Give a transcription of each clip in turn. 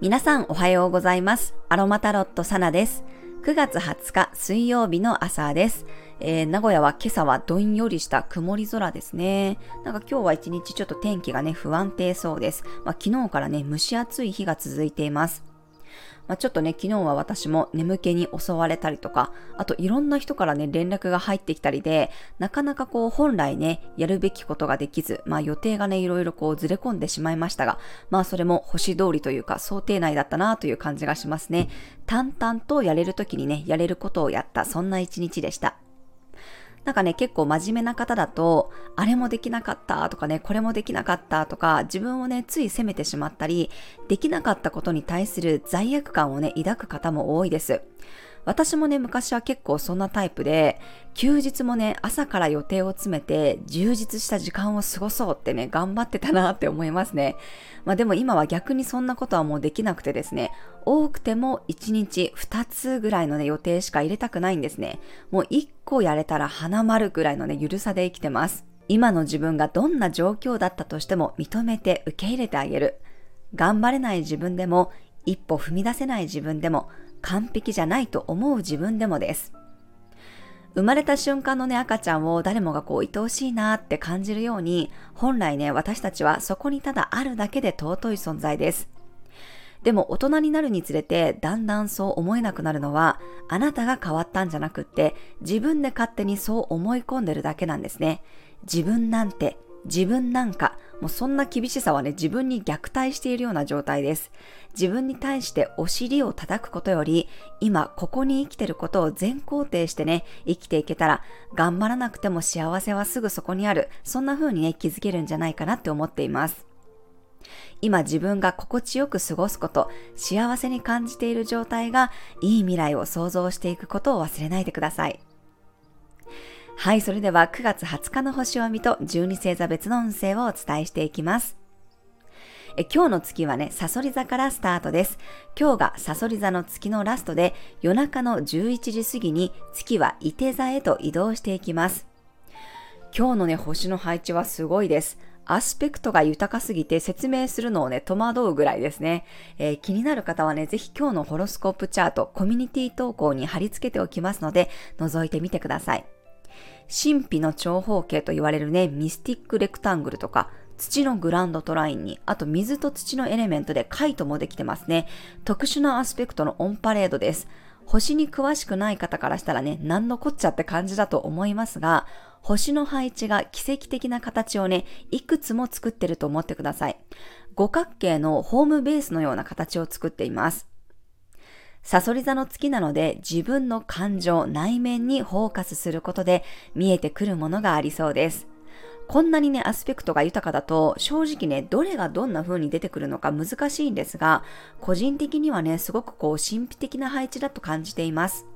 皆さんおはようございます。アロマタロットサナです。9月20日水曜日の朝です。えー、名古屋は今朝はどんよりした曇り空ですね。なんか今日は一日ちょっと天気がね、不安定そうです。まあ、昨日からね、蒸し暑い日が続いています。まあ、ちょっとね、昨日は私も眠気に襲われたりとか、あといろんな人からね、連絡が入ってきたりで、なかなかこう本来ね、やるべきことができず、まあ予定がね、いろいろこうずれ込んでしまいましたが、まあそれも星通りというか想定内だったなという感じがしますね。淡々とやれる時にね、やれることをやった、そんな一日でした。なんかね、結構真面目な方だと、あれもできなかったとかね、これもできなかったとか、自分をね、つい責めてしまったり、できなかったことに対する罪悪感をね、抱く方も多いです。私もね、昔は結構そんなタイプで、休日もね、朝から予定を詰めて、充実した時間を過ごそうってね、頑張ってたなって思いますね。まあでも今は逆にそんなことはもうできなくてですね、多くても1日2つぐらいのね、予定しか入れたくないんですね。もう1個やれたら花丸ぐらいのね、ゆるさで生きてます。今の自分がどんな状況だったとしても認めて受け入れてあげる。頑張れない自分でも、一歩踏み出せない自分でも、完璧じゃないと思う自分でもです。生まれた瞬間のね、赤ちゃんを誰もがこう愛おしいなって感じるように、本来ね、私たちはそこにただあるだけで尊い存在です。でも大人になるにつれてだんだんそう思えなくなるのはあなたが変わったんじゃなくって自分で勝手にそう思い込んでるだけなんですね。自分なんて自分なんか、もうそんな厳しさはね、自分に虐待しているような状態です。自分に対してお尻を叩くことより、今ここに生きてることを全肯定してね、生きていけたら、頑張らなくても幸せはすぐそこにある。そんな風にね、気づけるんじゃないかなって思っています。今自分が心地よく過ごすこと、幸せに感じている状態が、いい未来を想像していくことを忘れないでください。はい、それでは9月20日の星を見と12星座別の運勢をお伝えしていきます。え今日の月はね、サソリ座からスタートです。今日がサソリ座の月のラストで、夜中の11時過ぎに月は伊手座へと移動していきます。今日のね、星の配置はすごいです。アスペクトが豊かすぎて説明するのをね、戸惑うぐらいですね。えー、気になる方はね、ぜひ今日のホロスコープチャート、コミュニティ投稿に貼り付けておきますので、覗いてみてください。神秘の長方形と言われるね、ミスティックレクタングルとか、土のグランドトラインに、あと水と土のエレメントでカイトもできてますね。特殊なアスペクトのオンパレードです。星に詳しくない方からしたらね、何のこっちゃって感じだと思いますが、星の配置が奇跡的な形をね、いくつも作ってると思ってください。五角形のホームベースのような形を作っています。サソリ座の月なので自分の感情、内面にフォーカスすることで見えてくるものがありそうです。こんなにね、アスペクトが豊かだと、正直ね、どれがどんな風に出てくるのか難しいんですが、個人的にはね、すごくこう、神秘的な配置だと感じています。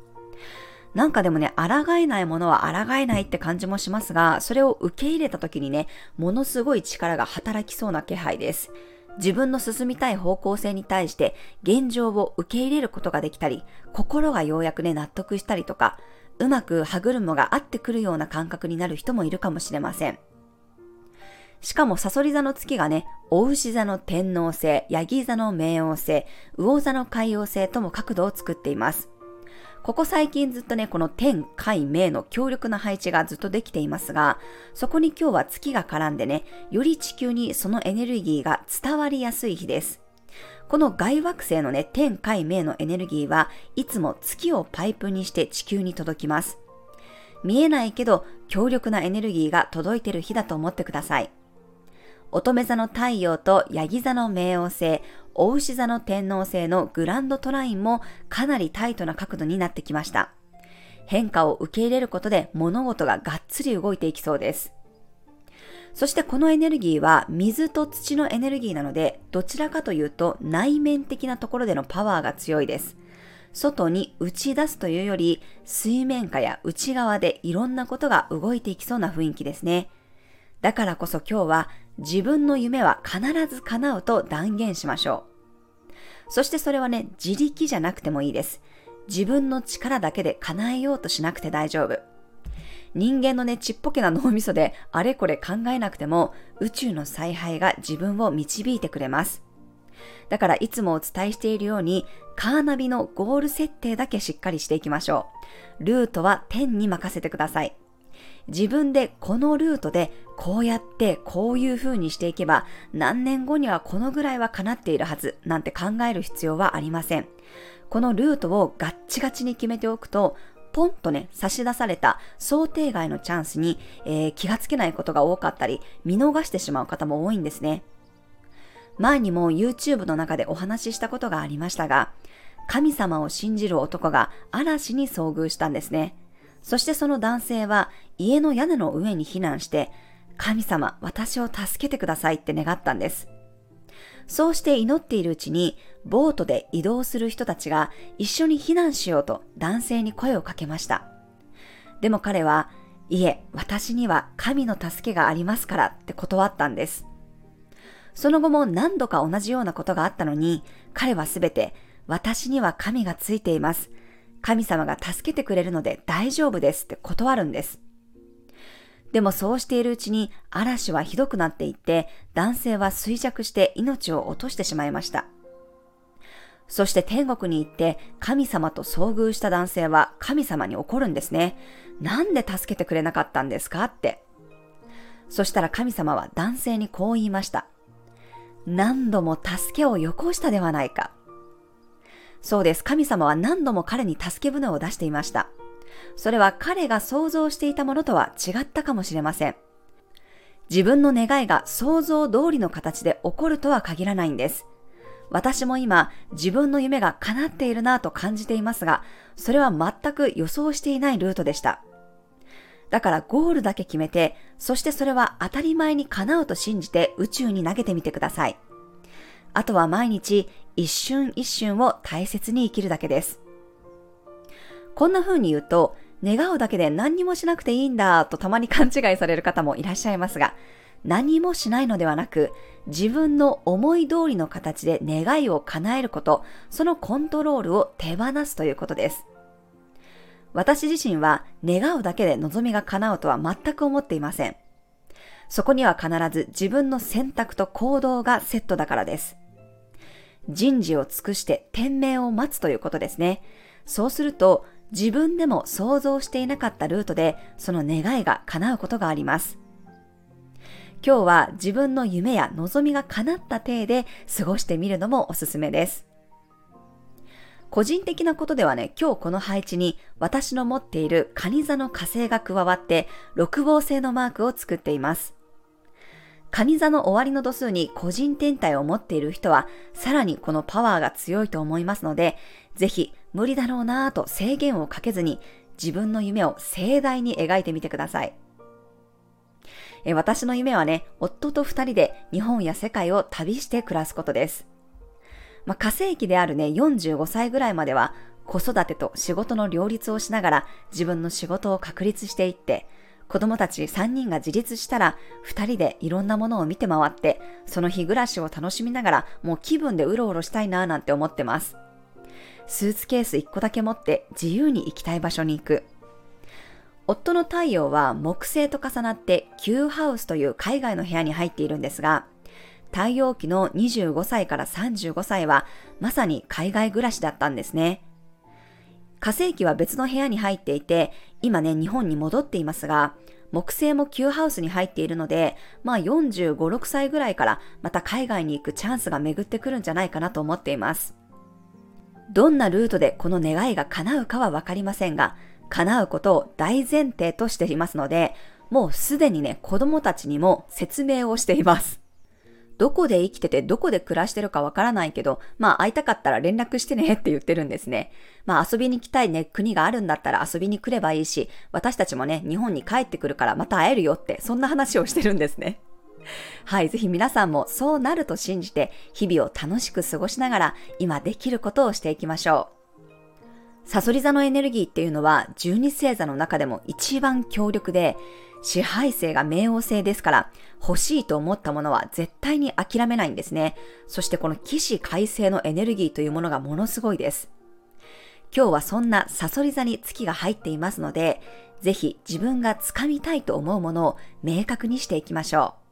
なんかでもね、抗えないものは抗えないって感じもしますが、それを受け入れた時にね、ものすごい力が働きそうな気配です。自分の進みたい方向性に対して現状を受け入れることができたり、心がようやくね、納得したりとか、うまく歯車が合ってくるような感覚になる人もいるかもしれません。しかも、サソリ座の月がね、お牛座の天皇星、ヤギ座の冥王星、魚座の海王星とも角度を作っています。ここ最近ずっとね、この天、海、明の強力な配置がずっとできていますが、そこに今日は月が絡んでね、より地球にそのエネルギーが伝わりやすい日です。この外惑星のね、天、海、明のエネルギーはいつも月をパイプにして地球に届きます。見えないけど強力なエネルギーが届いてる日だと思ってください。乙女座の太陽とヤギ座の冥王星、お牛座の天皇星のグランドトラインもかなりタイトな角度になってきました。変化を受け入れることで物事ががっつり動いていきそうです。そしてこのエネルギーは水と土のエネルギーなので、どちらかというと内面的なところでのパワーが強いです。外に打ち出すというより、水面下や内側でいろんなことが動いていきそうな雰囲気ですね。だからこそ今日は自分の夢は必ず叶うと断言しましょう。そしてそれはね、自力じゃなくてもいいです。自分の力だけで叶えようとしなくて大丈夫。人間のね、ちっぽけな脳みそであれこれ考えなくても、宇宙の采配が自分を導いてくれます。だからいつもお伝えしているように、カーナビのゴール設定だけしっかりしていきましょう。ルートは天に任せてください。自分でこのルートでこうやってこういう風にしていけば何年後にはこのぐらいは叶っているはずなんて考える必要はありません。このルートをガッチガチに決めておくとポンとね、差し出された想定外のチャンスに、えー、気がつけないことが多かったり、見逃してしまう方も多いんですね。前にも YouTube の中でお話ししたことがありましたが、神様を信じる男が嵐に遭遇したんですね。そしてその男性は家の屋根の上に避難して、神様、私を助けてくださいって願ったんです。そうして祈っているうちに、ボートで移動する人たちが一緒に避難しようと男性に声をかけました。でも彼は、いえ、私には神の助けがありますからって断ったんです。その後も何度か同じようなことがあったのに、彼はすべて、私には神がついています。神様が助けてくれるので大丈夫ですって断るんです。でもそうしているうちに嵐はひどくなっていって男性は衰弱して命を落としてしまいました。そして天国に行って神様と遭遇した男性は神様に怒るんですね。なんで助けてくれなかったんですかって。そしたら神様は男性にこう言いました。何度も助けをよこしたではないか。そうです。神様は何度も彼に助け舟を出していました。それは彼が想像していたものとは違ったかもしれません。自分の願いが想像通りの形で起こるとは限らないんです。私も今自分の夢が叶っているなぁと感じていますが、それは全く予想していないルートでした。だからゴールだけ決めて、そしてそれは当たり前に叶うと信じて宇宙に投げてみてください。あとは毎日一瞬一瞬を大切に生きるだけです。こんな風に言うと、願うだけで何にもしなくていいんだとたまに勘違いされる方もいらっしゃいますが、何もしないのではなく、自分の思い通りの形で願いを叶えること、そのコントロールを手放すということです。私自身は願うだけで望みが叶うとは全く思っていません。そこには必ず自分の選択と行動がセットだからです。人事を尽くして天命を待つということですね。そうすると、自分でも想像していなかったルートでその願いが叶うことがあります。今日は自分の夢や望みが叶った体で過ごしてみるのもおすすめです。個人的なことではね、今日この配置に私の持っているカニ座の火星が加わって6号星のマークを作っています。カニ座の終わりの度数に個人天体を持っている人は、さらにこのパワーが強いと思いますので、ぜひ無理だろうなぁと制限をかけずに、自分の夢を盛大に描いてみてください。え私の夢はね、夫と二人で日本や世界を旅して暮らすことです。まあ、火星期であるね、45歳ぐらいまでは、子育てと仕事の両立をしながら自分の仕事を確立していって、子供たち3人が自立したら、2人でいろんなものを見て回って、その日暮らしを楽しみながら、もう気分でうろうろしたいなぁなんて思ってます。スーツケース1個だけ持って自由に行きたい場所に行く。夫の太陽は木星と重なって Q ハウスという海外の部屋に入っているんですが、太陽期の25歳から35歳はまさに海外暮らしだったんですね。火星期は別の部屋に入っていて、今ね、日本に戻っていますが、木星も Q ハウスに入っているので、まあ45、6歳ぐらいからまた海外に行くチャンスが巡ってくるんじゃないかなと思っています。どんなルートでこの願いが叶うかはわかりませんが、叶うことを大前提としていますので、もうすでにね、子供たちにも説明をしています。どこで生きててどこで暮らしてるかわからないけど、まあ会いたかったら連絡してねって言ってるんですね。まあ遊びに来たいね、国があるんだったら遊びに来ればいいし、私たちもね、日本に帰ってくるからまた会えるよって、そんな話をしてるんですね。はい、ぜひ皆さんもそうなると信じて、日々を楽しく過ごしながら、今できることをしていきましょう。サソリ座のエネルギーっていうのは、十二星座の中でも一番強力で、支配性が冥王星ですから、欲しいと思ったものは絶対に諦めないんですね。そしてこの起死回生のエネルギーというものがものすごいです。今日はそんなサソリ座に月が入っていますので、ぜひ自分がつかみたいと思うものを明確にしていきましょう。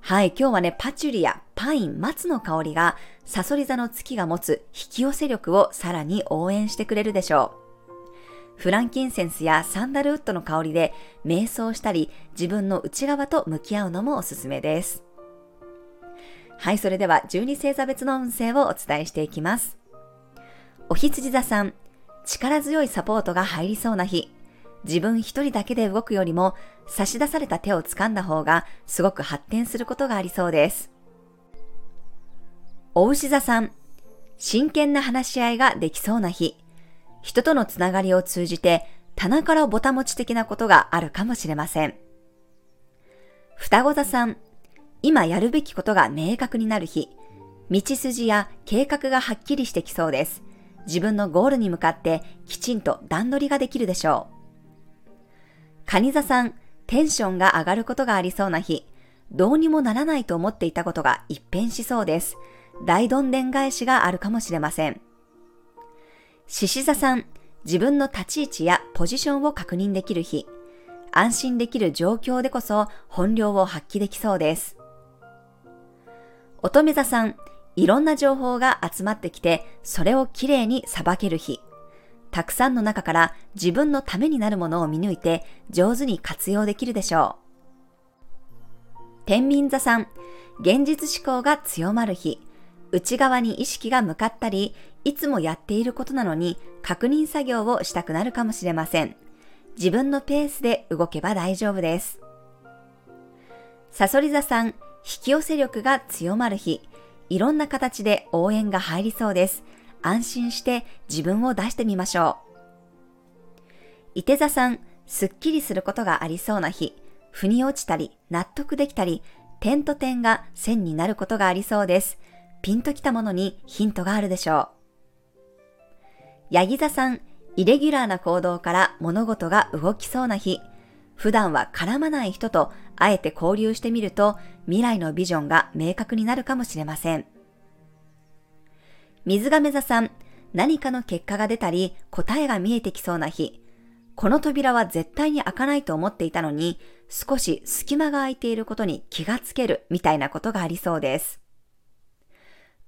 はい、今日はね、パチュリやパイン、松の香りが、サソリ座の月が持つ引き寄せ力をさらに応援してくれるでしょう。フランキンセンスやサンダルウッドの香りで瞑想したり自分の内側と向き合うのもおすすめです。はい、それでは12星座別の運勢をお伝えしていきます。お羊座さん、力強いサポートが入りそうな日。自分一人だけで動くよりも差し出された手を掴んだ方がすごく発展することがありそうです。お牛座さん、真剣な話し合いができそうな日。人とのつながりを通じて棚からぼた持ち的なことがあるかもしれません。双子座さん、今やるべきことが明確になる日。道筋や計画がはっきりしてきそうです。自分のゴールに向かってきちんと段取りができるでしょう。蟹座さん、テンションが上がることがありそうな日、どうにもならないと思っていたことが一変しそうです。大どんでん返しがあるかもしれません。獅子座さん、自分の立ち位置やポジションを確認できる日、安心できる状況でこそ本領を発揮できそうです。乙女座さん、いろんな情報が集まってきて、それをきれいにさばける日。たくさんの中から自分のためになるものを見抜いて上手に活用できるでしょう。天秤座さん、現実思考が強まる日。内側に意識が向かったり、いつもやっていることなのに確認作業をしたくなるかもしれません。自分のペースで動けば大丈夫です。サソリ座さん、引き寄せ力が強まる日。いろんな形で応援が入りそうです。安心して自分を出してみましょう。伊手座さん、すっきりすることがありそうな日、腑に落ちたり、納得できたり、点と点が線になることがありそうです。ピンときたものにヒントがあるでしょう。ヤギ座さん、イレギュラーな行動から物事が動きそうな日、普段は絡まない人とあえて交流してみると未来のビジョンが明確になるかもしれません。水亀座さん、何かの結果が出たり答えが見えてきそうな日、この扉は絶対に開かないと思っていたのに少し隙間が空いていることに気がつけるみたいなことがありそうです。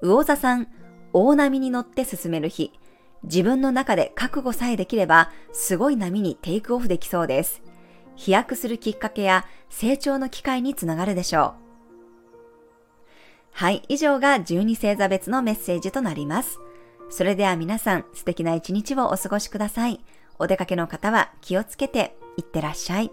魚座さん、大波に乗って進める日、自分の中で覚悟さえできればすごい波にテイクオフできそうです。飛躍するきっかけや成長の機会につながるでしょう。はい、以上が12星座別のメッセージとなります。それでは皆さん素敵な一日をお過ごしください。お出かけの方は気をつけていってらっしゃい。